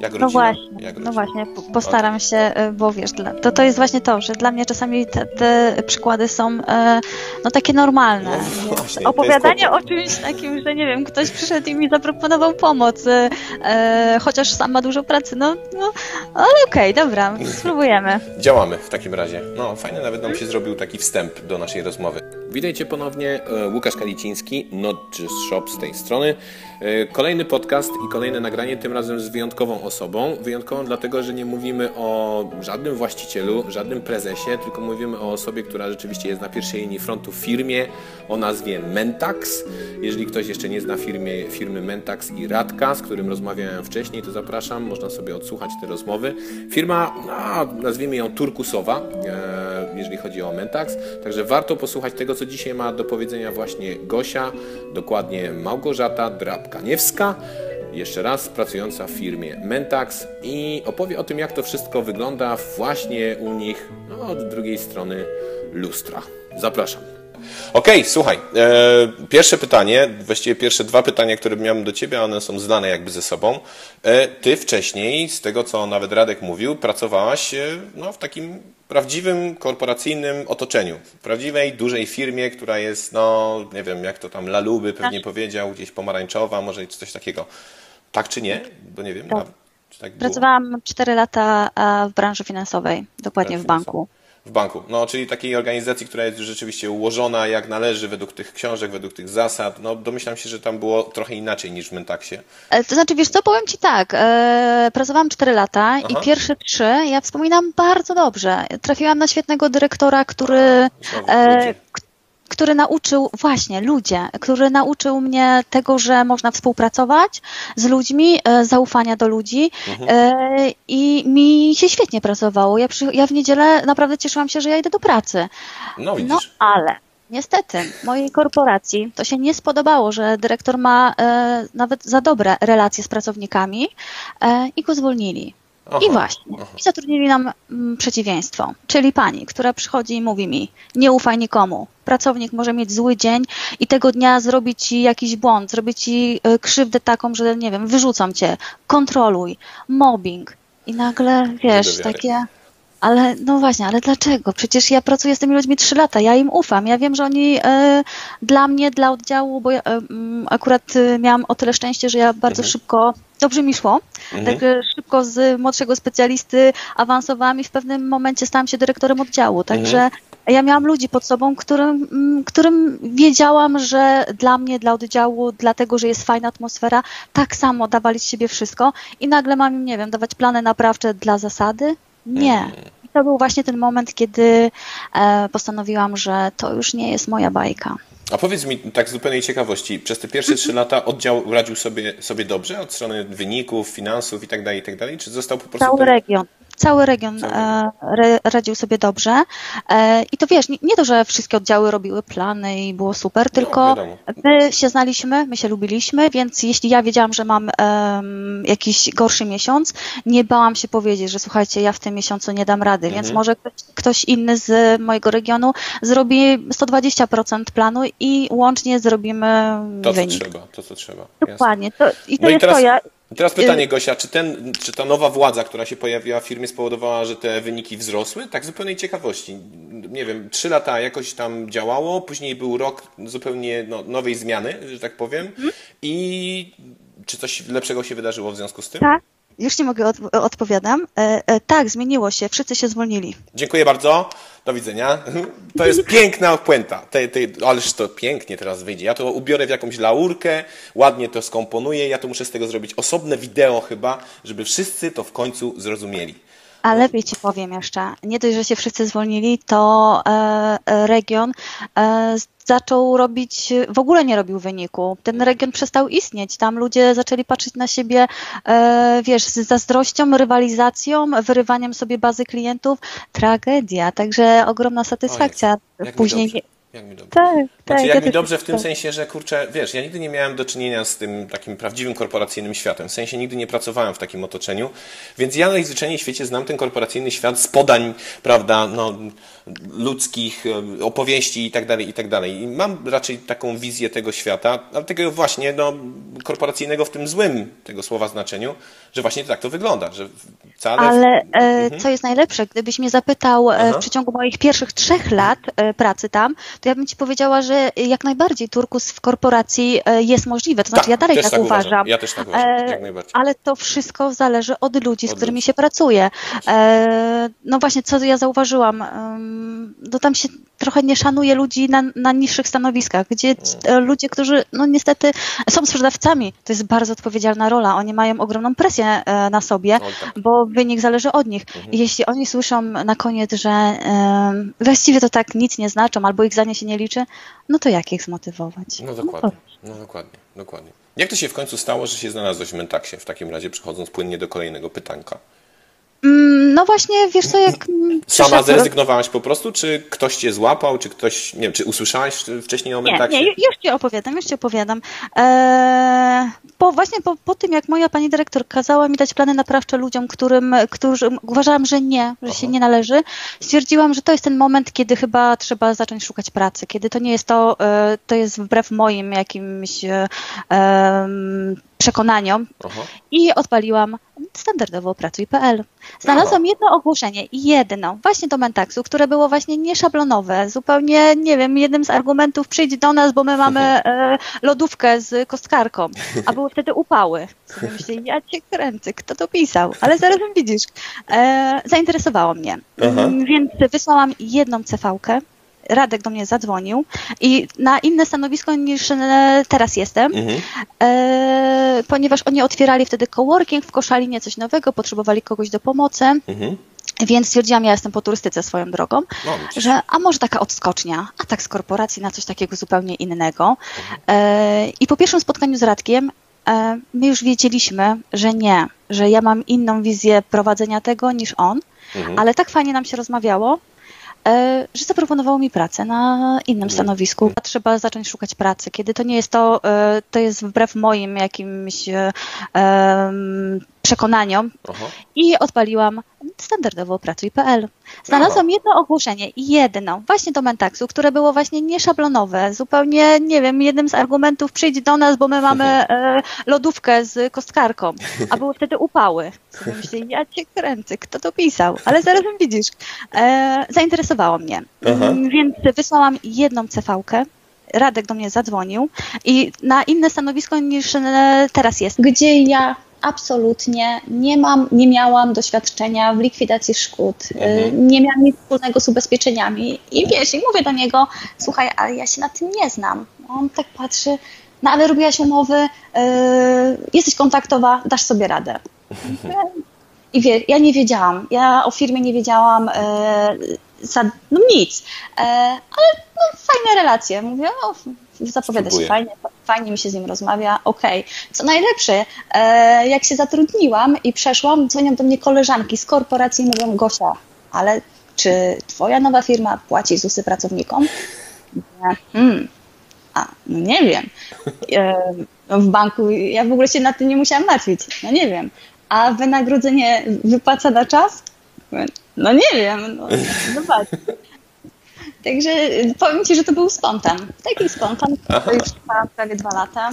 Jak No właśnie, Jak no właśnie, postaram się, y, bo wiesz, to, to jest właśnie to, że dla mnie czasami te, te przykłady są e, no takie normalne. No właśnie, Opowiadanie o czymś takim, że nie wiem, ktoś przyszedł i mi zaproponował pomoc, e, e, chociaż sam ma dużo pracy, no, no ale okej, dobra, spróbujemy. Działamy w takim razie. No, fajny nawet nam się zrobił taki wstęp do naszej rozmowy. Witajcie ponownie, e, Łukasz Kaliciński, Not Just Shop z tej strony. E, Kolejny podcast i kolejne nagranie, tym razem z wyjątkową osobą. Wyjątkową dlatego, że nie mówimy o żadnym właścicielu, żadnym prezesie, tylko mówimy o osobie, która rzeczywiście jest na pierwszej linii frontu w firmie o nazwie Mentax. Jeżeli ktoś jeszcze nie zna firmy, firmy Mentax i Radka, z którym rozmawiałem wcześniej, to zapraszam, można sobie odsłuchać te rozmowy. Firma, no, nazwijmy ją turkusowa, e, jeżeli chodzi o Mentax, także warto posłuchać tego, co dzisiaj ma do powiedzenia właśnie Gosia, dokładnie Małgorzata Drabkaniewska, jeszcze raz pracująca w firmie Mentax i opowie o tym, jak to wszystko wygląda właśnie u nich no, od drugiej strony lustra. Zapraszam. Okej, słuchaj. E, pierwsze pytanie, właściwie pierwsze dwa pytania, które miałem do Ciebie, one są znane jakby ze sobą. E, ty wcześniej, z tego co nawet Radek mówił, pracowałaś e, no, w takim prawdziwym korporacyjnym otoczeniu. W prawdziwej, dużej firmie, która jest, no nie wiem, jak to tam Laluby pewnie powiedział, gdzieś pomarańczowa, może coś takiego. Tak czy nie? Bo nie wiem. Tak. a- czy tak? Pracowałam 4 lata e, w branży finansowej, dokładnie w banku. W banku. No, czyli takiej organizacji, która jest rzeczywiście ułożona jak należy, według tych książek, według tych zasad. No, domyślam się, że tam było trochę inaczej niż w Mentaxie. E, To znaczy, wiesz co, powiem Ci tak, e, pracowałam 4 lata Aha. i pierwsze trzy ja wspominam bardzo dobrze. Trafiłam na świetnego dyrektora, który, Znowu e, który nauczył, właśnie, ludzie, który nauczył mnie tego, że można współpracować z ludźmi, e, zaufania do ludzi Mhm. e, i mi się świetnie pracowało. Ja, przy, ja w niedzielę naprawdę cieszyłam się, że ja idę do pracy. No No widzisz. ale niestety mojej korporacji to się nie spodobało, że dyrektor ma e, nawet za dobre relacje z pracownikami i go zwolnili. Aha, I właśnie. aha. I zatrudnili nam mm, przeciwieństwo, czyli pani, która przychodzi i mówi mi: Nie ufaj nikomu. Pracownik może mieć zły dzień i tego dnia zrobić ci jakiś błąd, zrobić ci e, krzywdę taką, że nie wiem, wyrzucą cię, kontroluj, mobbing. I nagle wiesz, takie. Ale no właśnie, ale dlaczego? Przecież ja pracuję z tymi ludźmi trzy lata, ja im ufam. Ja wiem, że oni e, dla mnie, dla oddziału, bo ja mm, akurat miałam o tyle szczęście, że ja bardzo Mhm. szybko, dobrze mi szło, Mhm. tak e, szybko z młodszego specjalisty awansowałam i w pewnym momencie stałam się dyrektorem oddziału. Także Mhm. ja miałam ludzi pod sobą, którym, mm, którym wiedziałam, że dla mnie, dla oddziału, dlatego, że jest fajna atmosfera, tak samo dawali z siebie wszystko i nagle mam im, nie wiem, dawać plany naprawcze dla zasady? Nie. Mhm. I to był właśnie ten moment, kiedy e, postanowiłam, że to już nie jest moja bajka. A powiedz mi tak z zupełnej ciekawości, przez te pierwsze trzy lata oddział radził sobie, sobie dobrze od strony wyników, finansów i tak dalej, i tak? Czy został po prostu... Cały region. Cały region Cały e, radził sobie dobrze. E, I to wiesz, nie, to, że wszystkie oddziały robiły plany i było super, tylko No, my się znaliśmy, my się lubiliśmy, więc jeśli ja wiedziałam, że mam jakiś gorszy miesiąc, nie bałam się powiedzieć, że słuchajcie, ja w tym miesiącu nie dam rady, więc Mhm. może ktoś, ktoś inny z mojego regionu zrobi 120% planu i łącznie zrobimy To, co wynik. trzeba, to, co trzeba. Jasne. Dokładnie. To, I to No i jest teraz- to. Ja, I teraz pytanie, Gosia, czy, ten, czy ta nowa władza, która się pojawiła w firmie, spowodowała, że te wyniki wzrosły? Tak zupełnej ciekawości. Nie wiem, trzy lata jakoś tam działało, później był rok zupełnie no, nowej zmiany, że tak powiem. Mhm. I czy coś lepszego się wydarzyło w związku z tym? Tak, już nie mogę, od, odpowiadam. E, e, tak, zmieniło się, wszyscy się zwolnili. Dziękuję bardzo. Do widzenia. To jest piękna puenta. Te, te, ależ to pięknie teraz wyjdzie. Ja to ubiorę w jakąś laurkę, ładnie to skomponuję. Ja to muszę z tego zrobić osobne wideo chyba, żeby wszyscy to w końcu zrozumieli. A lepiej ci powiem jeszcze, nie dość, że się wszyscy zwolnili, to e, e, region e, zaczął robić, w ogóle nie robił wyniku. Ten region przestał istnieć. Tam ludzie zaczęli patrzeć na siebie, wiesz, z zazdrością, rywalizacją, wyrywaniem sobie bazy klientów. Tragedia. Także ogromna satysfakcja. Później. Jak mi dobrze. Tak, tak. Znaczy, ja jak mi też dobrze w tak tym sensie, że kurczę, wiesz, ja nigdy nie miałem do czynienia z tym takim prawdziwym korporacyjnym światem. W sensie nigdy nie pracowałem w takim otoczeniu, więc ja najzwyczajniej w świecie znam ten korporacyjny świat z podań, prawda, no, ludzkich, opowieści i tak dalej, i tak dalej. I mam raczej taką wizję tego świata, ale tego właśnie, no, korporacyjnego w tym złym tego słowa znaczeniu, że właśnie tak to wygląda, że wcale... Ale e, co jest najlepsze, gdybyś mnie zapytał e, Aha. w przeciągu moich pierwszych trzech lat e, pracy tam, to ja bym ci powiedziała, że jak najbardziej turkus w korporacji jest możliwe. To znaczy, Tak, ja dalej tak, tak uważam. uważam. Ja też tak uważam, jak najbardziej. Ale to wszystko zależy od ludzi, z Od którymi ludzi. się pracuje. No właśnie, co ja zauważyłam, no tam się trochę nie szanuje ludzi na, na niższych stanowiskach, gdzie Mm. e, ludzie, którzy no niestety są sprzedawcami, to jest bardzo odpowiedzialna rola, oni mają ogromną presję e, na sobie, Oj, tak. bo wynik zależy od nich. I jeśli oni słyszą na koniec, że właściwie to tak nic nie znaczą, albo ich zdanie się nie liczy, no to jak ich zmotywować? No dokładnie, no dokładnie, dokładnie. Jak to się w końcu stało, że się znalazłeś w Mentaksie, w takim razie przechodząc płynnie do kolejnego pytanka? Mm, No właśnie, wiesz co, jak... Sama zrezygnowałaś po prostu, czy ktoś cię złapał, czy ktoś, nie wiem, czy usłyszałaś wcześniej o Nie, Mentaksie? nie, ju- już ci opowiadam, już ci opowiadam. Eee, po, właśnie po, po tym, jak moja pani dyrektor kazała mi dać plany naprawcze ludziom, którym, którzy uważałam, że nie, że się Aha. nie należy, stwierdziłam, że to jest ten moment, kiedy chyba trzeba zacząć szukać pracy, kiedy to nie jest to, e, to jest wbrew moim jakimś e, przekonaniom Aha. i odpaliłam standardowo pracuj.pl. Znalazłam jedno ogłoszenie, jedno, właśnie do Mentaksu, które było właśnie nieszablonowe, zupełnie, nie wiem, jednym z argumentów przyjdź do nas, bo my mamy e, lodówkę z kostkarką, a były wtedy upały. Sobie myślę, ja cię kręcę, kto to pisał? Ale zaraz widzisz, e, zainteresowało mnie. Aha. Mm, Więc wysłałam jedną CV-kę, Radek do mnie zadzwonił i na inne stanowisko niż e, teraz jestem, Mhm. e, ponieważ oni otwierali wtedy coworking w Koszalinie, coś nowego, potrzebowali kogoś do pomocy, Mhm. więc stwierdziłam, ja jestem po turystyce swoją drogą, No, że a może taka odskocznia, a tak z korporacji na coś takiego zupełnie innego. E, I po pierwszym spotkaniu z Radkiem e, my już wiedzieliśmy, że nie, że ja mam inną wizję prowadzenia tego niż on, Mhm. ale tak fajnie nam się rozmawiało, że zaproponowało mi pracę na innym stanowisku. Trzeba zacząć szukać pracy, kiedy to nie jest to, e, to jest wbrew moim jakimś e, przekonaniom Aha. i odpaliłam standardowo pracuj.pl. Znalazłam jedno ogłoszenie, jedno, właśnie do Mentaksu, które było właśnie nieszablonowe, zupełnie, nie wiem, jednym z argumentów przyjdź do nas, bo my mamy e, lodówkę z kostkarką, a były wtedy upały. Myślę, ja cię kręcę, kto to pisał? Ale zaraz widzisz. E, zainteresowało mnie. Aha. Mm, Więc wysłałam jedną CV-kę, Radek do mnie zadzwonił i na inne stanowisko niż e, teraz jest. Gdzie ja absolutnie nie mam, nie miałam doświadczenia w likwidacji szkód, y, Mhm. nie miałam nic wspólnego z ubezpieczeniami i wiesz, i mówię do niego, słuchaj, ale ja się na tym nie znam. On tak patrzy, no ale robiłaś umowy, y, jesteś kontaktowa, dasz sobie radę. I wie, ja nie wiedziałam, ja o firmie nie wiedziałam e, za, no nic, e, ale no, fajne relacje. Mówię, o, zapowiada Spróbuję. się fajnie, fajnie mi się z nim rozmawia, okej. Co najlepsze, e, jak się zatrudniłam i przeszłam, dzwonią do mnie koleżanki z korporacji i mówią, Gosia, ale czy twoja nowa firma płaci ZUSy pracownikom? Ja, hmm, a, no nie wiem. E, no w banku ja w ogóle się nad tym nie musiałam martwić. No nie wiem. A wynagrodzenie wypłaca na czas? No nie wiem. No, zobacz. Także powiem Ci, że to był spontan. Taki spontan, to już trwa prawie dwa lata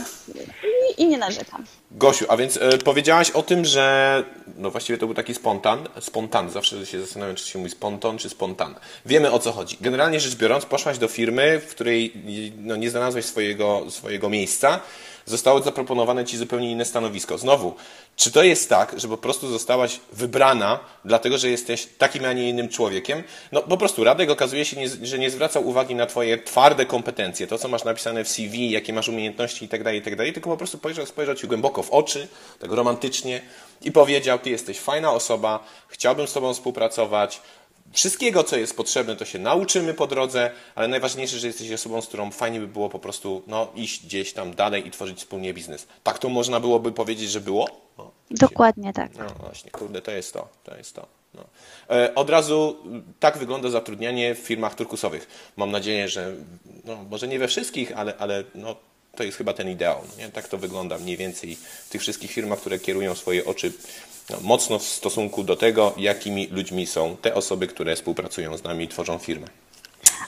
i, i nie narzekam. Gosiu, a więc e, powiedziałaś o tym, że no właściwie to był taki spontan, spontan, zawsze się zastanawiam, czy się mówi spontan, czy spontan. Wiemy o co chodzi. Generalnie rzecz biorąc, poszłaś do firmy, w której no, nie znalazłeś swojego, swojego miejsca, zostało zaproponowane ci zupełnie inne stanowisko. Znowu, czy to jest tak, że po prostu zostałaś wybrana, dlatego że jesteś takim, a nie innym człowiekiem? No po prostu Radek okazuje się, że nie zwracał uwagi na twoje twarde kompetencje, to co masz napisane w CV, jakie masz umiejętności itd., itd., tylko po prostu spojrzał, spojrzał ci głęboko w oczy, tak romantycznie i powiedział, ty jesteś fajna osoba, chciałbym z tobą współpracować, Wszystkiego, co jest potrzebne, to się nauczymy po drodze, ale najważniejsze, że jesteś osobą, z którą fajnie by było po prostu no, iść gdzieś tam dalej i tworzyć wspólnie biznes. Tak to można byłoby powiedzieć, że było? No, Dokładnie tak. no właśnie, kurde, to jest to, to jest to. No. E, od razu tak wygląda zatrudnianie w firmach turkusowych. Mam nadzieję, że no, może nie we wszystkich, ale, ale no, to jest chyba ten ideał. Nie? Tak to wygląda mniej więcej w tych wszystkich firmach, które kierują swoje oczy no, mocno w stosunku do tego, jakimi ludźmi są te osoby, które współpracują z nami i tworzą firmę.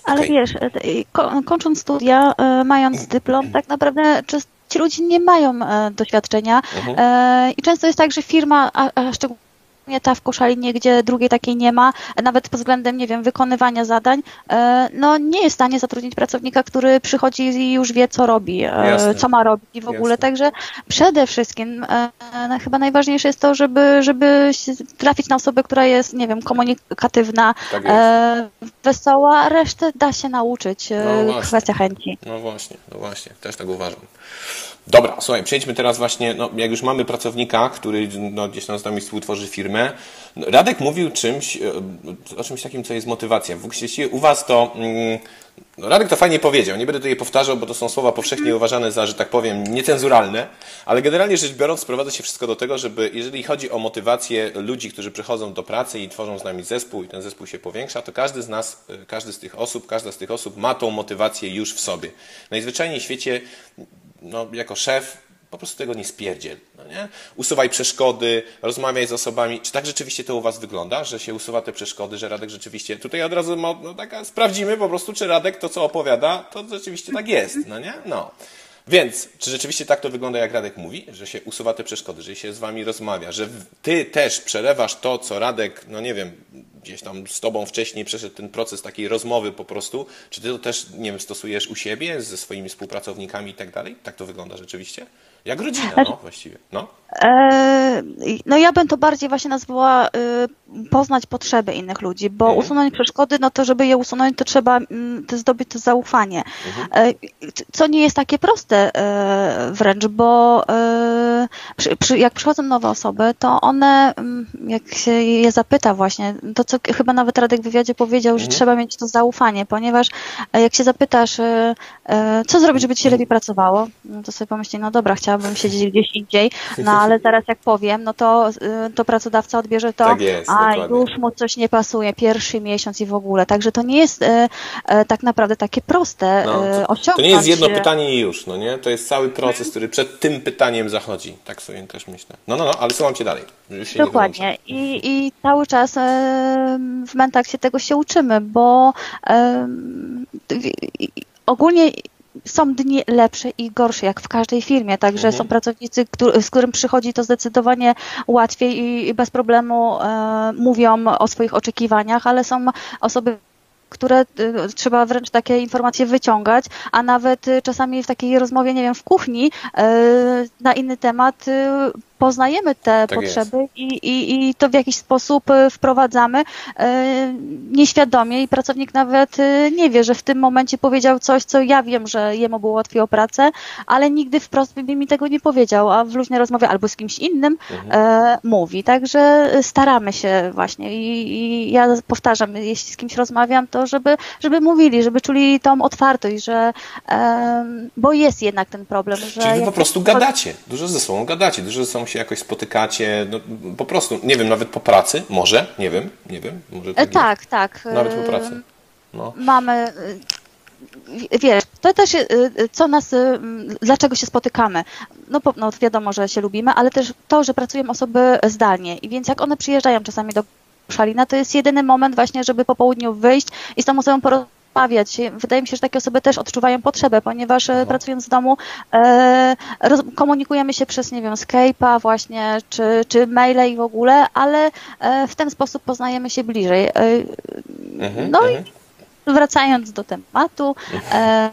Ale Okej. wiesz, e, ko- kończąc studia, e, mając dyplom, tak naprawdę ci ludzie nie mają e, doświadczenia Mhm. e, i często jest tak, że firma, a, a szczególnie ta w Koszalinie, gdzie drugiej takiej nie ma, nawet pod względem, nie wiem, wykonywania zadań, e, no nie jest w stanie zatrudnić pracownika, który przychodzi i już wie, co robi, e, Jasne. co ma robić w ogóle. Jasne. Także przede wszystkim e, e, chyba najważniejsze jest to, żeby, żeby trafić na osobę, która jest, nie wiem, komunikatywna, Tak wesoła, resztę da się nauczyć. No chęci. No właśnie, no właśnie, też tak uważam. Dobra, słuchaj, przejdźmy teraz właśnie, no, jak już mamy pracownika, który no, gdzieś tam z nami współtworzy firmę. No, Radek mówił czymś, e, o czymś takim, co jest motywacja. Właściwie u Was to, mm, no, Radek to fajnie powiedział, nie będę tutaj powtarzał, bo to są słowa powszechnie uważane za, że tak powiem, niecenzuralne, ale generalnie rzecz biorąc sprowadza się wszystko do tego, żeby, jeżeli chodzi o motywację ludzi, którzy przychodzą do pracy i tworzą z nami zespół i ten zespół się powiększa, to każdy z nas, e, każdy z tych osób, każda z tych osób ma tą motywację już w sobie. Najzwyczajniej w świecie no, jako szef po prostu tego nie spierdziel. No nie? Usuwaj przeszkody, rozmawiaj z osobami. Czy tak rzeczywiście to u Was wygląda, że się usuwa te przeszkody, że Radek rzeczywiście. Tutaj od razu no, taka, sprawdzimy po prostu, czy Radek to, co opowiada, to rzeczywiście tak jest. No nie? No. Więc, czy rzeczywiście tak to wygląda, jak Radek mówi, że się usuwa te przeszkody, że się z Wami rozmawia, że Ty też przelewasz to, co Radek, no nie wiem, gdzieś tam z Tobą wcześniej przeszedł ten proces takiej rozmowy po prostu, czy Ty to też, nie wiem, stosujesz u siebie, ze swoimi współpracownikami i tak dalej? Tak to wygląda rzeczywiście? Jak rodzina, no właściwie. No. E, No ja bym to bardziej właśnie nazwała y, poznać potrzeby innych ludzi, bo Mhm. usunąć przeszkody, no to żeby je usunąć, to trzeba mm, to zdobyć to zaufanie. E, Co nie jest takie proste wręcz, bo przy, przy, jak przychodzą nowe osoby, to one, mm, jak się je zapyta właśnie, to co chyba nawet Radek w wywiadzie powiedział, że Mhm. trzeba mieć to zaufanie, ponieważ jak się zapytasz, co zrobić, żeby ci się lepiej pracowało, no to sobie pomyśli, no dobra, chciałabym siedzieć gdzieś indziej, no ale zaraz jak powiem, no to, y, to pracodawca odbierze to, Tak jest, a dokładnie. już mu coś nie pasuje, pierwszy miesiąc i w ogóle. Także to nie jest e, e, tak naprawdę takie proste No, e, to, to nie jest jedno pytanie i już, no nie? To jest cały proces, który przed tym pytaniem zachodzi. Tak sobie też myślę. No, no, no, ale słucham Cię dalej. Dokładnie. I, I cały czas w mentakcie tego się uczymy, bo ogólnie są dni lepsze i gorsze, jak w każdej firmie. Także Mhm. są pracownicy, którzy, z którym przychodzi to zdecydowanie łatwiej i, i bez problemu e, mówią o swoich oczekiwaniach, ale są osoby, które y, trzeba wręcz takie informacje wyciągać, a nawet y, czasami w takiej rozmowie, nie wiem, w kuchni y, na inny temat y, poznajemy te Tak potrzeby i, i, i to w jakiś sposób y, wprowadzamy y, nieświadomie i pracownik nawet y, nie wie, że w tym momencie powiedział coś, co ja wiem, że jemu było łatwiej o pracę, ale nigdy wprost by mi tego nie powiedział, a w luźnej rozmowie albo z kimś innym e, mówi. Także staramy się właśnie i, i ja powtarzam, jeśli z kimś rozmawiam, to żeby, żeby mówili, żeby czuli tą otwartość, że bo jest jednak ten problem, że Czyli wy po prostu gadacie, dużo ze sobą gadacie, dużo ze sobą się jakoś spotykacie, no, po prostu, nie wiem, nawet po pracy, może, nie wiem, nie wiem, może E, tak jest. tak, tak. Nawet po e, pracy. No. Mamy, w- wiesz, to też, co nas, dlaczego się spotykamy. No, no wiadomo, że się lubimy, ale też to, że pracują osoby zdalnie. I więc jak one przyjeżdżają czasami do Szalina, to jest jedyny moment właśnie, żeby po południu wyjść i z tą osobą porozmawiać. Wydaje mi się, że takie osoby też odczuwają potrzebę, ponieważ e, pracując w domu e, roz, komunikujemy się przez, nie wiem, Skype'a właśnie, czy, czy maile i w ogóle, ale e, w ten sposób poznajemy się bliżej. E, Mhm, no mhm. i wracając do tematu, e,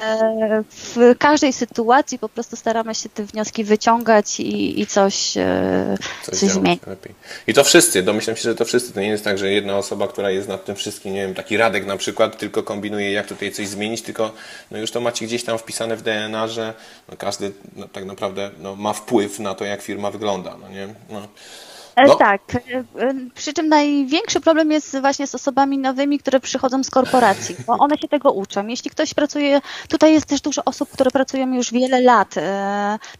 w każdej sytuacji po prostu staramy się te wnioski wyciągać i, i coś, e, coś, działać zmienić. lepiej. I to wszyscy, domyślam się, że to wszyscy. To nie jest tak, że jedna osoba, która jest nad tym wszystkim, nie wiem, taki Radek na przykład, tylko kombinuje, jak tutaj coś zmienić, tylko no już to macie gdzieś tam wpisane w DNA, że no każdy no, tak naprawdę no, ma wpływ na to, jak firma wygląda. No, nie? No. E, no. Tak. E, e, przy czym największy problem jest właśnie z osobami nowymi, które przychodzą z korporacji, bo one się tego uczą. Jeśli ktoś pracuje, tutaj jest też dużo osób, które pracują już wiele lat,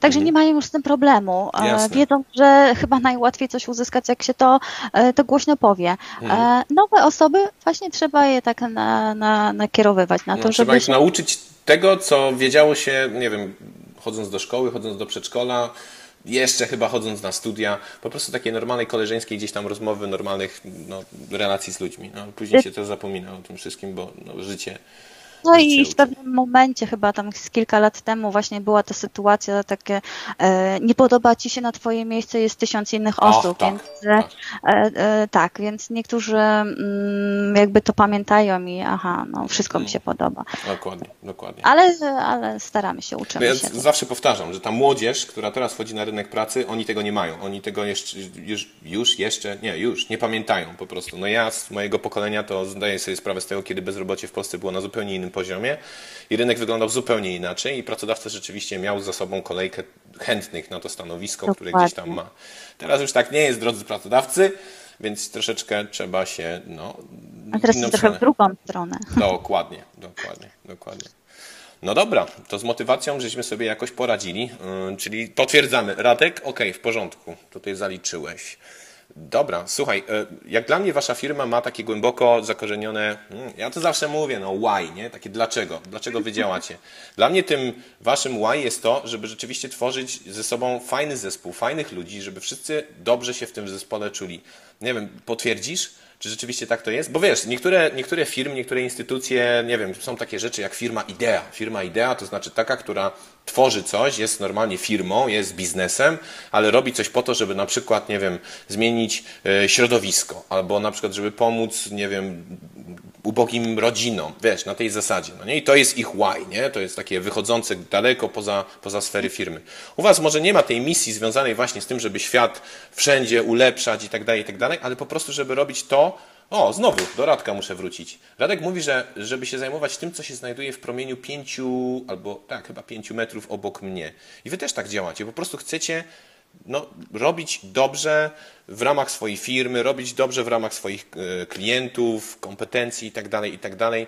także mhm. nie mają już z tym problemu. Jasne. Wiedzą, że chyba najłatwiej coś uzyskać, jak się to, to głośno powie. Mhm. Nowe osoby, właśnie trzeba je tak na, na, nakierowywać na to, no, żeby... Trzeba ich się... nauczyć tego, co wiedziało się, nie wiem, chodząc do szkoły, chodząc do przedszkola, jeszcze chyba chodząc na studia, po prostu takie normalnej koleżeńskiej gdzieś tam rozmowy, normalnych no, relacji z ludźmi. No, później się to zapomina o tym wszystkim, bo no, życie no i w pewnym momencie, chyba tam z kilka lat temu, właśnie była ta sytuacja takie, e, nie podoba ci się na twoje miejsce, jest tysiąc innych osób, tak, więc tak. E, e, tak. więc niektórzy mm, jakby to pamiętają i aha, no wszystko mi no. się podoba. Dokładnie, dokładnie. Ale, ale staramy się, uczymy ja się. zawsze powtarzam, że ta młodzież, która teraz wchodzi na rynek pracy, oni tego nie mają. Oni tego jeszcze, już, już jeszcze, nie, już nie pamiętają po prostu. No ja z mojego pokolenia to zdaję sobie sprawę z tego, kiedy bezrobocie w Polsce było na zupełnie innym poziomie i rynek wyglądał zupełnie inaczej i pracodawca rzeczywiście miał za sobą kolejkę chętnych na to stanowisko, Dokładnie. które gdzieś tam ma. Teraz już tak nie jest, drodzy pracodawcy, więc troszeczkę trzeba się. No, A teraz jest trochę w drugą stronę. Dokładnie, dokładnie, dokładnie. No dobra, to z motywacją żeśmy sobie jakoś poradzili, yy, czyli potwierdzamy. Radek, ok, w porządku, tutaj zaliczyłeś. Dobra, słuchaj, e, jak dla mnie wasza firma ma takie głęboko zakorzenione, hmm, ja to zawsze mówię, no why, nie? Takie dlaczego, dlaczego wy działacie. Dla mnie tym waszym why jest to, żeby rzeczywiście tworzyć ze sobą fajny zespół, fajnych ludzi, żeby wszyscy dobrze się w tym zespole czuli. Nie wiem, potwierdzisz? Czy rzeczywiście tak to jest? Bo wiesz, niektóre, niektóre firmy, niektóre instytucje, nie wiem, są takie rzeczy jak firma Idea. Firma Idea to znaczy taka, która tworzy coś, jest normalnie firmą, jest biznesem, ale robi coś po to, żeby na przykład, nie wiem, zmienić e, środowisko, albo na przykład, żeby pomóc, nie wiem, ubogim rodzinom, wiesz, na tej zasadzie. No nie? I to jest ich why, nie? To jest takie wychodzące daleko poza, poza sfery firmy. U Was może nie ma tej misji związanej właśnie z tym, żeby świat wszędzie ulepszać i tak dalej, i tak dalej, ale po prostu, żeby robić to, o, znowu, do Radka muszę wrócić. Radek mówi, że żeby się zajmować tym, co się znajduje w promieniu pięciu, albo tak, chyba pięciu metrów obok mnie. I wy też tak działacie. Po prostu chcecie no, robić dobrze w ramach swojej firmy, robić dobrze w ramach swoich e, klientów, kompetencji itd., tak itd., tak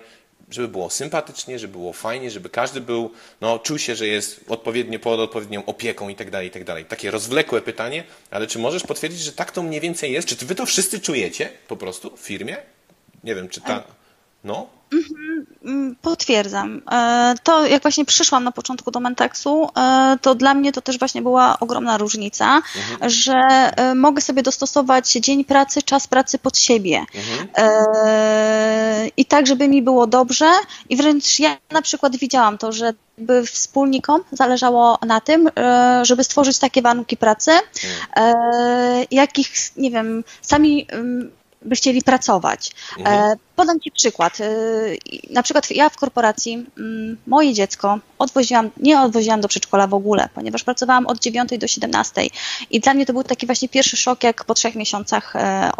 żeby było sympatycznie, żeby było fajnie, żeby każdy był, no, czuł się, że jest odpowiednio pod odpowiednią opieką itd., tak itd. Takie rozwlekłe pytanie, ale czy możesz potwierdzić, że tak to mniej więcej jest? Czy wy to wszyscy czujecie po prostu w firmie? Nie wiem, czy ta... No? Mhm, mm, potwierdzam. E, to jak właśnie przyszłam na początku do Mentexu, e, to dla mnie to też właśnie była ogromna różnica, mhm. że e, mogę sobie dostosować dzień pracy, czas pracy pod siebie. Mhm. I tak, żeby mi było dobrze i wręcz ja na przykład widziałam to, że by wspólnikom zależało na tym, żeby stworzyć takie warunki pracy, mhm. jakich, nie wiem, sami mm, by chcieli pracować. Mhm. E, podam Ci przykład. E, na przykład ja w korporacji mm, moje dziecko odwoziłam, nie odwoziłam do przedszkola w ogóle, ponieważ pracowałam od 9 do 17 i dla mnie to był taki właśnie pierwszy szok, jak po trzech miesiącach e,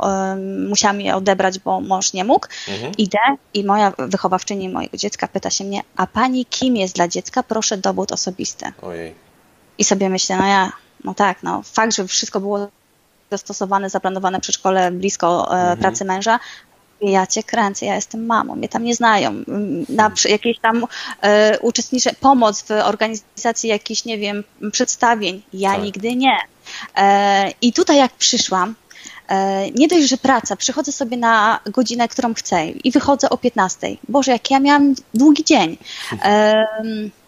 musiałam je odebrać, bo mąż nie mógł. Mhm. Idę i moja wychowawczyni mojego dziecka pyta się mnie, a pani kim jest dla dziecka? Proszę dowód osobisty. Ojej. I sobie myślę, no ja, no tak, no fakt, że wszystko było dostosowane, zaplanowane przedszkole blisko e, mhm. pracy męża, ja cię kręcę, ja jestem mamą, mnie tam nie znają. Na jakieś tam e, uczestniczę, pomoc w organizacji jakichś, nie wiem, przedstawień, ja tak. nigdy nie. E, I tutaj jak przyszłam, e, nie dość, że praca, przychodzę sobie na godzinę, którą chcę i wychodzę o 15. Boże, jak ja miałam długi dzień.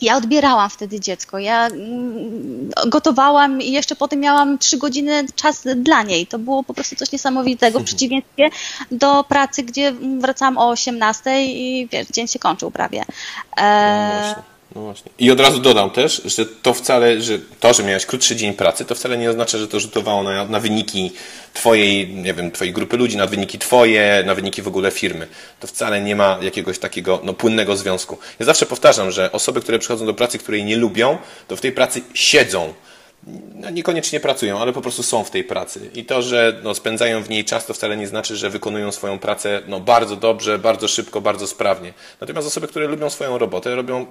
Ja odbierałam wtedy dziecko, ja mm, gotowałam i jeszcze potem miałam trzy godziny czas dla niej. To było po prostu coś niesamowitego w przeciwieństwie do pracy, gdzie wracałam o 18 i wiesz, dzień się kończył prawie. E... No no właśnie. I od razu dodam też, że to wcale, że to, że miałeś krótszy dzień pracy, to wcale nie oznacza, że to rzutowało na, na wyniki twojej, nie wiem, twojej grupy ludzi, na wyniki twoje, na wyniki w ogóle firmy. To wcale nie ma jakiegoś takiego no, płynnego związku. Ja zawsze powtarzam, że osoby, które przychodzą do pracy, której nie lubią, to w tej pracy siedzą. No, niekoniecznie pracują, ale po prostu są w tej pracy. I to, że no, spędzają w niej czas, to wcale nie znaczy, że wykonują swoją pracę no, bardzo dobrze, bardzo szybko, bardzo sprawnie. Natomiast osoby, które lubią swoją robotę, robią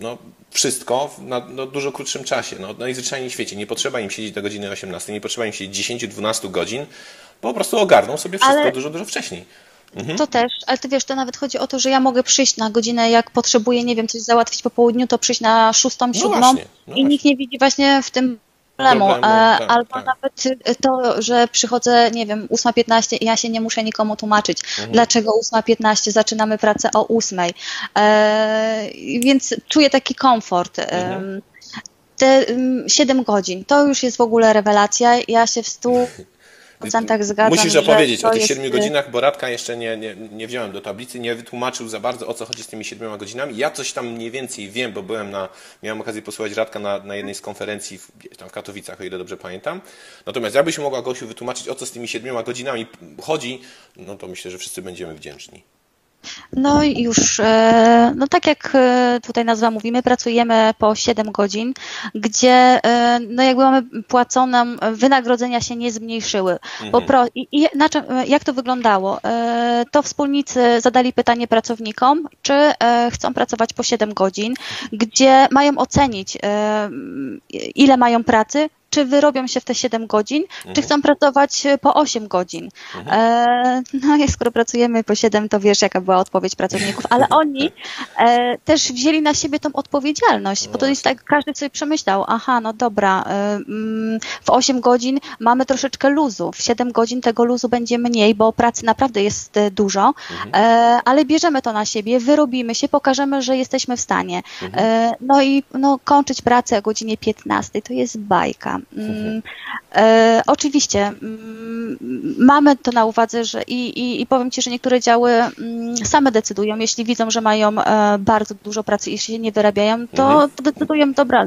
no, wszystko na no, dużo krótszym czasie. No, najzwyczajniej w świecie. Nie potrzeba im siedzieć do godziny 18, nie potrzeba im siedzieć 10-12 godzin, po prostu ogarną sobie wszystko ale... dużo, dużo wcześniej. Mhm. To też, ale ty wiesz, to nawet chodzi o to, że ja mogę przyjść na godzinę, jak potrzebuję, nie wiem, coś załatwić po południu, to przyjść na szóstą, no siódmą no no i nikt nie widzi właśnie w tym problemu. problemu e, tak, Albo tak. nawet to, że przychodzę, nie wiem, 8.15 i ja się nie muszę nikomu tłumaczyć, mhm. dlaczego 8.15 zaczynamy pracę o 8.00. E, więc czuję taki komfort. Mhm. Te 7 godzin, to już jest w ogóle rewelacja. Ja się w stu procentach zgadzam. Musisz opowiedzieć o tych siedmiu jest... godzinach, bo Radka jeszcze nie, nie, nie wziąłem do tablicy, nie wytłumaczył za bardzo o co chodzi z tymi siedmioma godzinami. Ja coś tam mniej więcej wiem, bo byłem na, miałem okazję posłuchać Radka na, na jednej z konferencji w, tam w Katowicach, o ile dobrze pamiętam. Natomiast jakbyś mogła Gosiu wytłumaczyć o co z tymi siedmioma godzinami chodzi, no to myślę, że wszyscy będziemy wdzięczni. No już, e, no tak jak e, tutaj nazwa mówimy, pracujemy po 7 godzin, gdzie e, no jakby mamy płaconą, wynagrodzenia się nie zmniejszyły. Mhm. Pro, i, i na czym, jak to wyglądało? To wspólnicy zadali pytanie pracownikom, czy chcą pracować po 7 godzin, gdzie mają ocenić, ile mają pracy, czy wyrobią się w te 7 godzin, mhm. czy chcą pracować e, po 8 godzin. Mhm. E, no i skoro pracujemy po 7, to wiesz, jaka była odpowiedź pracowników, ale oni e, też wzięli na siebie tą odpowiedzialność, bo to jest tak, każdy sobie przemyślał, aha, no dobra, e, mm, w 8 godzin mamy troszeczkę luzu, w 7 godzin tego luzu będzie mniej, bo pracy naprawdę jest e, dużo, mhm. ale bierzemy to na siebie, wyrobimy się, pokażemy, że jesteśmy w stanie. Mhm. no i no, kończyć pracę o godzinie 15 to jest bajka. Mm, e, oczywiście mm, mamy to na uwadze, że i, i, i, powiem Ci, że niektóre działy mm, same decydują, jeśli widzą, że mają e, bardzo dużo pracy i się nie wyrabiają, to, mhm. to decydują, dobra,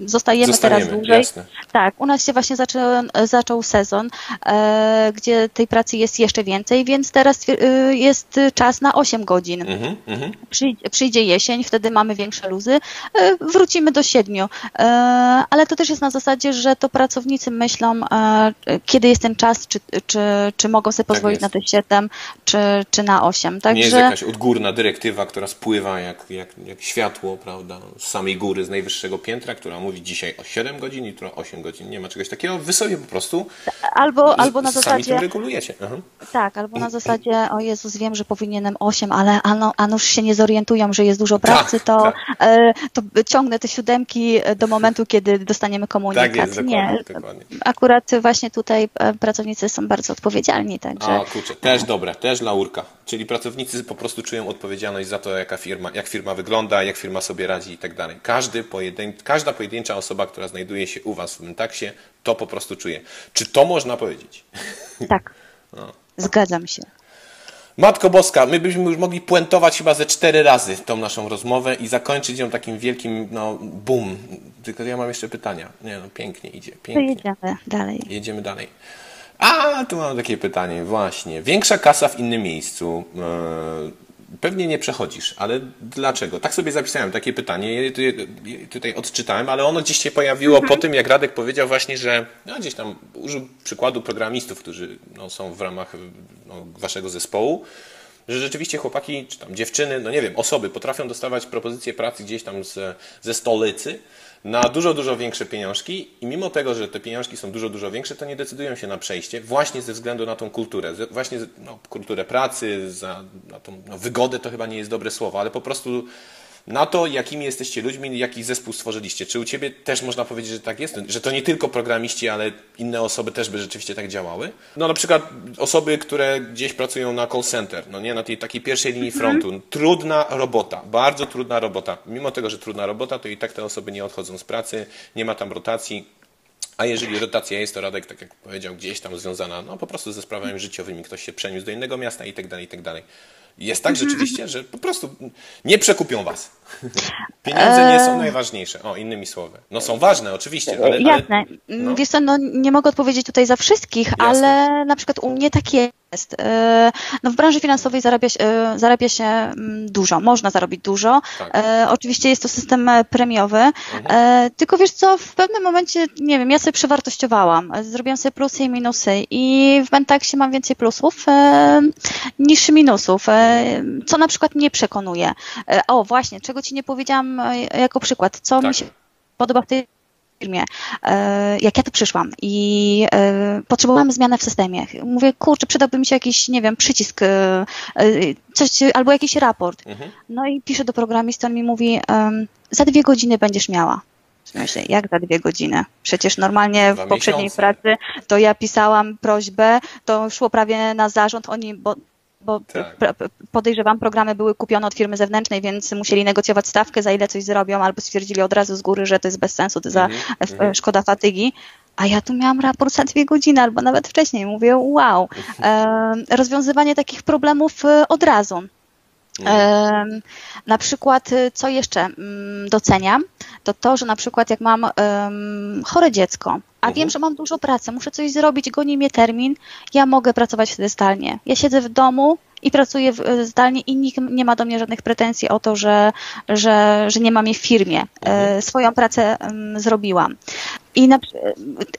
zostajemy, teraz dłużej. Jasne. Tak, u nas się właśnie zaczął, zaczął sezon, e, gdzie tej pracy jest jeszcze więcej, więc teraz e, jest czas na 8 godzin. Mhm, mhm. Przyjdzie, przyjdzie jesień, wtedy mamy większe luzy, e, wrócimy do 7, e, ale to też jest na zasadzie, że to pracownicy myślą, e, kiedy jest ten czas, czy, czy, czy mogą sobie tak pozwolić tak na te 7, czy, czy na 8. Także... Nie jest jakaś odgórna dyrektywa, która spływa jak, jak, jak światło, prawda, z samej góry, z najwyższego piętra, która mówi dzisiaj o 7 godzin, jutro 8 godzin. Nie ma czegoś takiego. Wy sobie po prostu albo, z, albo na zasadzie, sami to regulujecie. Aha. Tak, albo na zasadzie, o Jezus, wiem, że powinienem 8, ale ano, a nuż się nie zorientują, że jest dużo pracy, tak, to, tak. E, to ciągnę te siódemki do momentu, kiedy dostaniemy komunikat. Tak jest, nie, dokładnie. Akurat właśnie tutaj e, pracownicy są bardzo odpowiedzialni, także... O kurczę, też dobre, też laurka. Czyli pracownicy po prostu czują odpowiedzialność za to, jaka firma, jak firma wygląda, jak firma sobie radzi i tak dalej. Każdy pojedyn... Każda pojedyncza osoba, która znajduje się u Was w Myntaksie, to po prostu czuje. Czy to można powiedzieć? Tak, no. zgadzam się. Matko Boska, my byśmy już mogli puentować chyba ze cztery razy tą naszą rozmowę i zakończyć ją takim wielkim, no, boom. Tylko ja mam jeszcze pytania. Nie no, pięknie idzie, pięknie. To jedziemy dalej. Jedziemy dalej. A, tu mam takie pytanie, właśnie. Większa kasa w innym miejscu. E, pewnie nie przechodzisz, ale dlaczego? Tak sobie zapisałem takie pytanie, tutaj odczytałem, ale ono gdzieś się pojawiło mhm. po tym, jak Radek powiedział właśnie, że no, gdzieś tam użył przykładu programistów, którzy no, są w ramach no, waszego zespołu, że rzeczywiście chłopaki, czy tam dziewczyny, no nie wiem, osoby potrafią dostawać propozycje pracy gdzieś tam z, ze stolicy, na dużo, dużo większe pieniążki i mimo tego, że te pieniążki są dużo, dużo większe, to nie decydują się na przejście właśnie ze względu na tą kulturę, właśnie no, kulturę pracy, za, na tą no, wygodę to chyba nie jest dobre słowo, ale po prostu na to, jakimi jesteście ludźmi, jaki zespół stworzyliście. Czy u Ciebie też można powiedzieć, że tak jest? Że to nie tylko programiści, ale inne osoby też by rzeczywiście tak działały? No na przykład osoby, które gdzieś pracują na call center, no nie, na tej takiej pierwszej linii mhm. frontu. Trudna robota, bardzo trudna robota. Mimo tego, że trudna robota, to i tak te osoby nie odchodzą z pracy, nie ma tam rotacji. A jeżeli rotacja jest, to Radek, tak jak powiedział, gdzieś tam związana no, po prostu ze sprawami życiowymi. Ktoś się przeniósł do innego miasta i tak dalej, i tak dalej. Jest tak rzeczywiście, że po prostu nie przekupią was. Pieniądze nie są najważniejsze. O, innymi słowy. No są ważne, oczywiście. Ale, Jasne. Ale, no. Wiesz co, no, nie mogę odpowiedzieć tutaj za wszystkich, Jasne. ale na przykład u mnie tak jest jest. E, no w branży finansowej zarabia się, e, zarabia się mm, dużo, można zarobić dużo. Tak. E, oczywiście jest to system premiowy, mhm. tylko wiesz co, w pewnym momencie, nie wiem, ja sobie przewartościowałam, zrobiłam sobie plusy i minusy i w Mentaksie mam więcej plusów e, niż minusów, e, co na przykład mnie przekonuje. O właśnie, czego ci nie powiedziałam jako przykład, co tak. mi się podoba w tej firmie, e, jak ja tu przyszłam i e, potrzebowałam zmiany w systemie. Mówię, kurczę, przydałby mi się jakiś, nie wiem, przycisk, e, coś, albo jakiś raport. Mhm. No i piszę do programisty, on mi mówi, za dwie godziny będziesz miała. Myślę, jak za dwie godziny? Przecież normalnie w poprzedniej miesiące. pracy to ja pisałam prośbę, to szło prawie na zarząd, oni, bo bo tak. podejrzewam, programy były kupione od firmy zewnętrznej, więc musieli negocjować stawkę, za ile coś zrobią, albo stwierdzili od razu z góry, że to jest bez sensu, to za mm -hmm. szkoda fatygi. A ja tu miałam raport za dwie godziny, albo nawet wcześniej. Mówię, wow. E, rozwiązywanie takich problemów e, od razu. E, na przykład, e, co jeszcze mm, doceniam, to to, że na przykład jak mam um, chore dziecko, a mhm. wiem, że mam dużo pracy, muszę coś zrobić, goni mnie termin, ja mogę pracować wtedy zdalnie. Ja siedzę w domu i pracuję zdalnie i nikt nie ma do mnie żadnych pretensji o to, że, że, że nie mam jej w firmie. Mhm. E, swoją pracę um, zrobiłam. I na,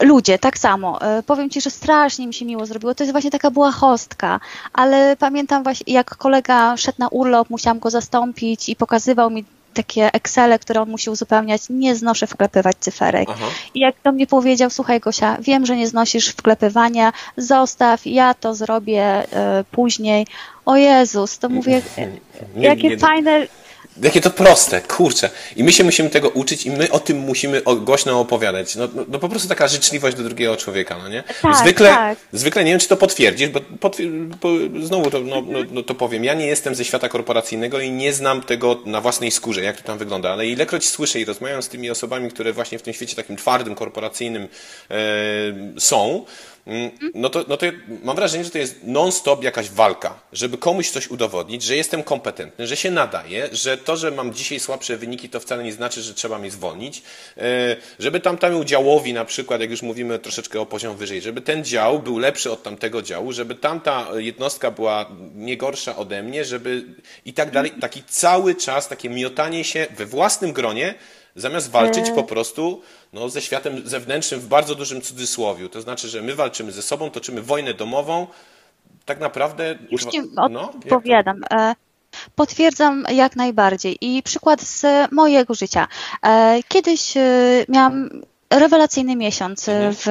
ludzie, tak samo. E, powiem Ci, że strasznie mi się miło zrobiło. To jest właśnie taka była hostka, ale pamiętam właśnie, jak kolega szedł na urlop, musiałam go zastąpić i pokazywał mi takie Excele, które on musi uzupełniać, nie znoszę wklepywać cyferek. Aha. I jak do mnie powiedział, słuchaj Gosia, wiem, że nie znosisz wklepywania, zostaw, ja to zrobię y, później. O Jezus, to mówię, nie, jakie nie, fajne Jakie to proste, kurczę. I my się musimy tego uczyć i my o tym musimy głośno opowiadać. No, no, no po prostu taka życzliwość do drugiego człowieka, no nie? Tak, zwykle, tak. zwykle nie wiem, czy to potwierdzisz, bo, bo znowu to, no, no, no, to powiem. Ja nie jestem ze świata korporacyjnego i nie znam tego na własnej skórze, jak to tam wygląda, ale ilekroć słyszę i rozmawiam z tymi osobami, które właśnie w tym świecie takim twardym, korporacyjnym e, są, no to, no to mam wrażenie, że to jest non-stop jakaś walka, żeby komuś coś udowodnić, że jestem kompetentny, że się nadaje, że to, że mam dzisiaj słabsze wyniki, to wcale nie znaczy, że trzeba mnie zwolnić, e, żeby tamtemu działowi na przykład, jak już mówimy troszeczkę o poziom wyżej, żeby ten dział był lepszy od tamtego działu, żeby tamta jednostka była nie gorsza ode mnie, żeby i tak dalej. Taki cały czas takie miotanie się we własnym gronie, zamiast walczyć e. po prostu no, ze światem zewnętrznym w bardzo dużym cudzysłowiu. To znaczy, że my walczymy ze sobą, toczymy wojnę domową. Tak naprawdę. Już ci no, odpowiadam. E, potwierdzam jak najbardziej. I przykład z mojego życia. E, kiedyś miałam rewelacyjny miesiąc mhm. w,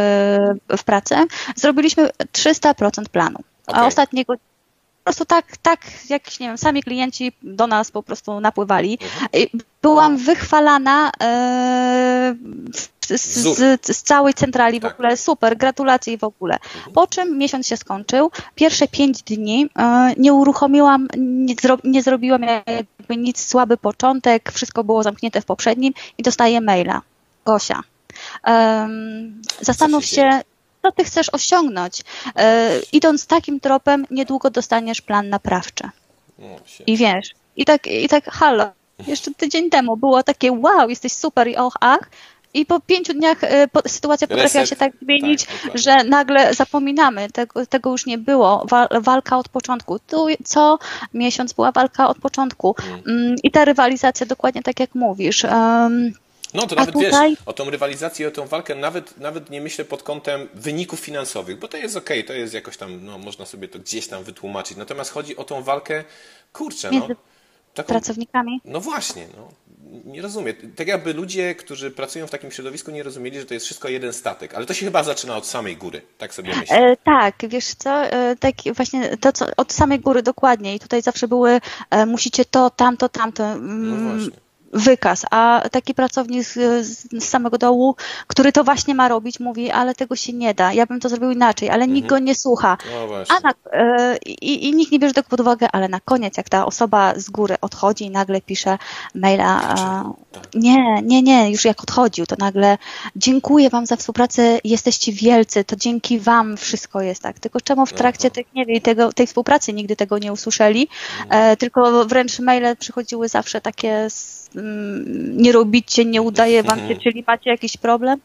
w pracy. Zrobiliśmy 300% planu. Okay. A ostatniego po prostu tak, tak, jak nie wiem, sami klienci do nas po prostu napływali. Byłam wychwalana e, z, z, z, całej centrali w tak. ogóle, super, gratulacje w ogóle. Mhm. Po czym miesiąc się skończył, pierwsze pięć dni e, nie uruchomiłam, nie, zro, nie zrobiłam jakby nic, słaby początek, wszystko było zamknięte w poprzednim i dostaję maila. Gosia, um, zastanów się, co ty chcesz osiągnąć. E, idąc takim tropem, niedługo dostaniesz plan naprawczy. I wiesz, i tak, i tak, halo, jeszcze tydzień temu było takie wow, jesteś super i och, ach, i po pięciu dniach e, po, sytuacja potrafiła się tak zmienić, tak, że nagle zapominamy, tego, tego już nie było. walka od początku. Tu co miesiąc była walka od początku. Mm. mm I ta rywalizacja dokładnie tak jak mówisz. Um, no to nawet tutaj... wiesz, o tą rywalizację, o tą walkę nawet, nawet nie myślę pod kątem wyników finansowych, bo to jest okej, okay, to jest jakoś tam, no można sobie to gdzieś tam wytłumaczyć. Natomiast chodzi o tą walkę, kurczę, no. Taką, pracownikami? No właśnie, no. Nie rozumiem. Tak jakby ludzie, którzy pracują w takim środowisku, nie rozumieli, że to jest wszystko jeden statek. Ale to się chyba zaczyna od samej góry, tak sobie myślę. E, tak, wiesz co, e, tak właśnie to, co od samej góry dokładnie. I tutaj zawsze były, e, musicie to, tamto, tamto. Mm, no właśnie wykaz, a taki pracownik z, z, samego dołu, który to właśnie ma robić, mówi, ale tego się nie da, ja bym to zrobił inaczej, ale mhm. nikt go nie słucha. No a na, y, i, I nikt nie bierze tego pod uwagę, ale na koniec, jak ta osoba z góry odchodzi i nagle pisze maila, tak. Nie, nie, nie, już jak odchodził, to nagle dziękuję wam za współpracę, jesteście wielcy, to dzięki wam wszystko jest tak. Tylko czemu w trakcie tych, nie wiem, tego, tej współpracy nigdy tego nie usłyszeli, mhm. e, tylko wręcz maile przychodziły zawsze takie Mm, nie robicie, nie udaje wam się, czyli macie jakiś problem?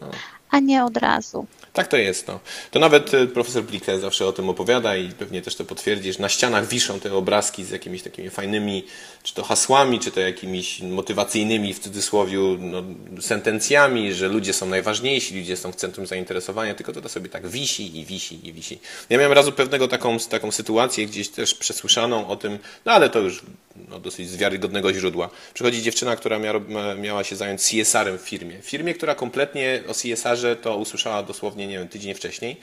No. A nie od razu. Tak to jest. No. To nawet e, profesor Blicke zawsze o tym opowiada i pewnie też to potwierdzisz. Na ścianach wiszą te obrazki z jakimiś takimi fajnymi, czy to hasłami, czy to jakimiś motywacyjnymi, w cudzysłowie, no, sentencjami, że ludzie są najważniejsi, ludzie są w centrum zainteresowania, tylko to, to sobie tak wisi i wisi i wisi. Ja miałem razu pewnego taką, taką sytuację gdzieś też przesłyszaną o tym, no ale to już no, dosyć z wiarygodnego źródła. Przychodzi dziewczyna, która mia, miała się zająć CSR-em w firmie. W firmie, która kompletnie o CSR-ze to usłyszała dosłownie, nie wiem, tydzień wcześniej.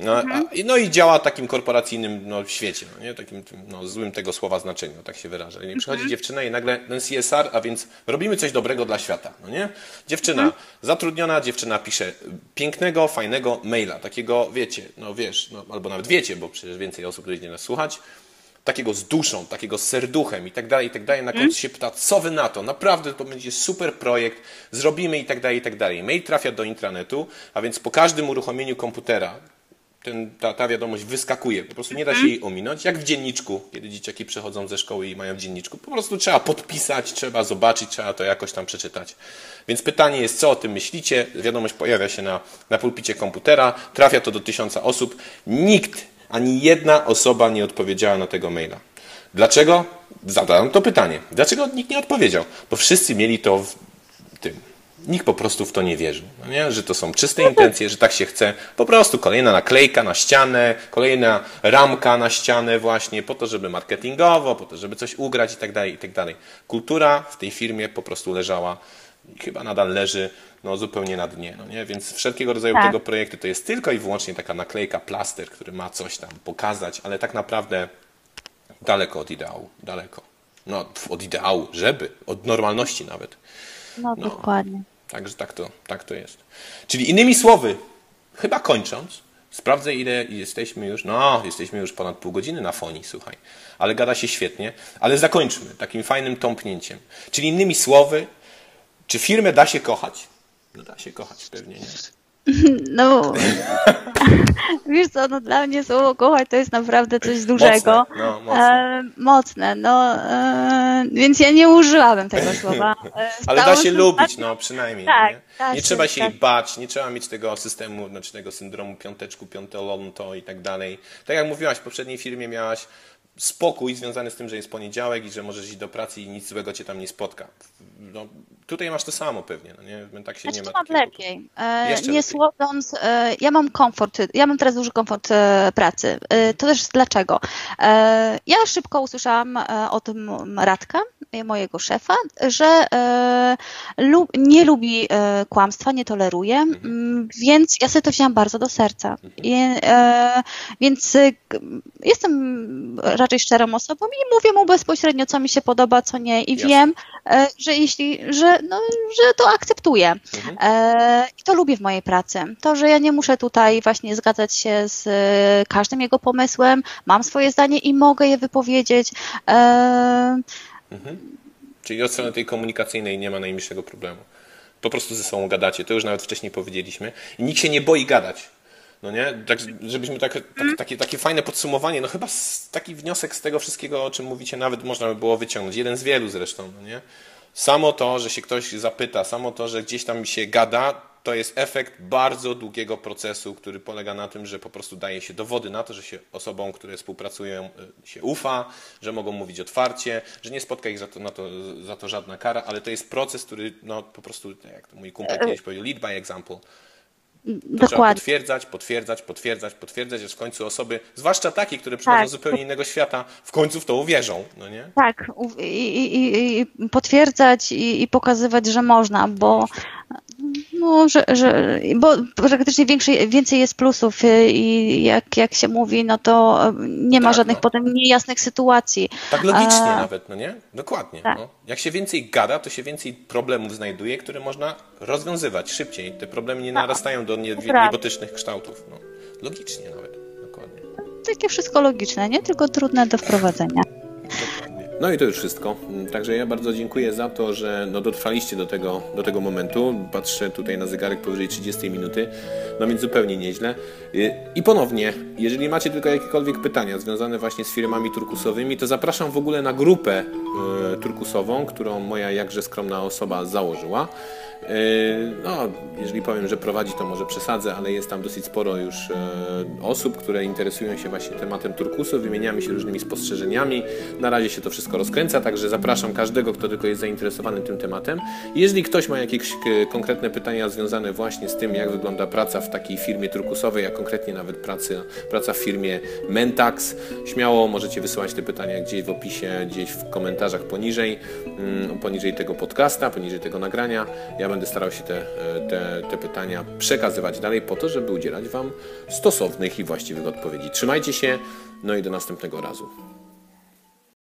No, mhm. a, no i działa w takim korporacyjnym no, świecie, no, nie? takim no, złym tego słowa znaczeniu, tak się wyraża. I przychodzi mhm. dziewczyna i nagle ten CSR, a więc robimy coś dobrego dla świata. No nie? Dziewczyna mhm. zatrudniona, dziewczyna pisze pięknego, fajnego maila, takiego wiecie, no wiesz, no, albo nawet wiecie, bo przecież więcej osób będzie nas słuchać, takiego z duszą, takiego z serduchem i tak dalej, i tak dalej. Na końcu się pyta, co wy na to? Naprawdę to będzie super projekt, zrobimy i tak dalej, i tak dalej. Mail trafia do intranetu, a więc po każdym uruchomieniu komputera ten, ta, ta wiadomość wyskakuje. Po prostu nie da się jej ominąć. Jak w dzienniczku, kiedy dzieciaki przychodzą ze szkoły i mają w dzienniczku. Po prostu trzeba podpisać, trzeba zobaczyć, trzeba to jakoś tam przeczytać. Więc pytanie jest, co o tym myślicie? Wiadomość pojawia się na, na pulpicie komputera, trafia to do tysiąca osób. Nikt ani jedna osoba nie odpowiedziała na tego maila. Dlaczego? Zadałem to pytanie. Dlaczego nikt nie odpowiedział? Bo wszyscy mieli to w tym. Nikt po prostu w to nie wierzył, no nie? że to są czyste intencje, że tak się chce. Po prostu kolejna naklejka na ścianę, kolejna ramka na ścianę właśnie, po to, żeby marketingowo, po to, żeby coś ugrać i tak dalej, i tak dalej. Kultura w tej firmie po prostu leżała chyba nadal leży no, zupełnie na dnie. No nie? Więc wszelkiego rodzaju tak. tego projekty to jest tylko i wyłącznie taka naklejka, plaster, który ma coś tam pokazać, ale tak naprawdę daleko od ideału, daleko. No, od ideału, żeby, od normalności nawet. No, no dokładnie. Także tak to, tak to jest. Czyli innymi słowy, chyba kończąc, sprawdzę ile jesteśmy już, no, jesteśmy już ponad pół godziny na fonii, słuchaj. Ale gada się świetnie, ale zakończmy takim fajnym tąpnięciem. Czyli innymi słowy, czy firmę da się kochać? No da się kochać pewnie, nie? No, wiesz co, no dla mnie słowo kochać to jest naprawdę coś dużego. Mocne, no, mocne. E, mocne no, e, więc ja nie użyłabym tego słowa. E, Ale da się lubić, no przynajmniej. Tak, nie, nie trzeba się tak. jej bać, nie trzeba mieć tego systemu, znaczy tego syndromu piąteczku, piątolonto i tak dalej. Tak jak mówiłaś, w poprzedniej firmie miałaś spokój związany z tym, że jest poniedziałek i że możesz iść do pracy i nic złego cię tam nie spotka. No, tutaj masz to samo pewnie, no nie? Tak się znaczy, nie ma. mam lepiej. E, nie lepiej. słodząc, e, ja mam komfort, ja mam teraz duży komfort e, pracy. E, to też dlaczego? E, ja szybko usłyszałam e, o tym Radka, mojego szefa, że lub, nie lubi kłamstwa, nie toleruje, mhm. Więc ja sobie to wziąłam bardzo do serca. Mhm. I, więc jestem raczej szczerą osobą i mówię mu bezpośrednio, co mi się podoba, co nie i Jasne. wiem, że jeśli, że, no, że to akceptuję. Mhm. E, I to lubię w mojej pracy. To, że ja nie muszę tutaj właśnie zgadzać się z e, każdym jego pomysłem, mam swoje zdanie i mogę je wypowiedzieć. E, mhm. Czyli od strony tej komunikacyjnej nie ma najmniejszego problemu. Po prostu ze sobą gadacie. To już nawet wcześniej powiedzieliśmy. I nikt się nie boi gadać. No nie? Tak, żebyśmy tak, tak, takie, takie fajne podsumowanie, no chyba taki wniosek z tego wszystkiego, o czym mówicie, nawet można by było wyciągnąć. Jeden z wielu zresztą, no nie? Samo to, że się ktoś zapyta, samo to, że gdzieś tam się gada, to jest efekt bardzo długiego procesu, który polega na tym, że po prostu daje się dowody na to, że się osobom, które współpracują, y, się ufa, że mogą mówić otwarcie, że nie spotka ich za to, to, za to żadna kara, ale to jest proces, który no, po prostu, jak mój kumpel kiedyś powiedział, lead by example. To trzeba potwierdzać, potwierdzać, potwierdzać, potwierdzać, aż w końcu osoby, zwłaszcza takie, które przychodzą tak. z zupełnie innego świata, w końcu w to uwierzą, no nie? Tak, i, i, i potwierdzać i, i, pokazywać, że można, bo no, że, że, bo praktycznie większej, więcej jest plusów y, i jak, jak się mówi, no to nie ma tak, żadnych no. potem niejasnych sytuacji. Tak logicznie A... nawet, no nie? Dokładnie. Tak. No. Jak się więcej gada, to się więcej problemów znajduje, które można rozwiązywać szybciej. Te problemy nie tak. narastają do nie, niebotycznych kształtów. No. Logicznie nawet, dokładnie. Takie wszystko logiczne, nie? Tylko trudne do wprowadzenia. No i to już wszystko. Także ja bardzo dziękuję za to, że no dotrwaliście do tego, do tego momentu. Patrzę tutaj na zegarek powyżej 30 minuty, no więc zupełnie nieźle. I ponownie, jeżeli macie tylko jakiekolwiek pytania związane właśnie z firmami turkusowymi, to zapraszam w ogóle na grupę turkusową, którą moja jakże skromna osoba założyła. E, no, jeżeli powiem, że prowadzi, to może przesadzę, ale jest tam dosyć sporo już e, osób, które interesują się właśnie tematem turkusu, wymieniamy się różnymi spostrzeżeniami. Na razie się to wszystko rozkręca, także zapraszam każdego, kto tylko jest zainteresowany tym tematem. Jeżeli ktoś ma jakieś konkretne pytania związane właśnie z tym, jak wygląda praca w takiej firmie turkusowej, a konkretnie nawet pracy, praca w firmie Mentax, śmiało możecie wysyłać te pytania gdzieś w opisie, gdzieś w komentarzach poniżej, mm, poniżej tego podcasta, poniżej tego nagrania. Ja będę starał się te, te, te pytania przekazywać dalej po to, żeby udzielać Wam stosownych i właściwych odpowiedzi. Trzymajcie się, no i do następnego razu.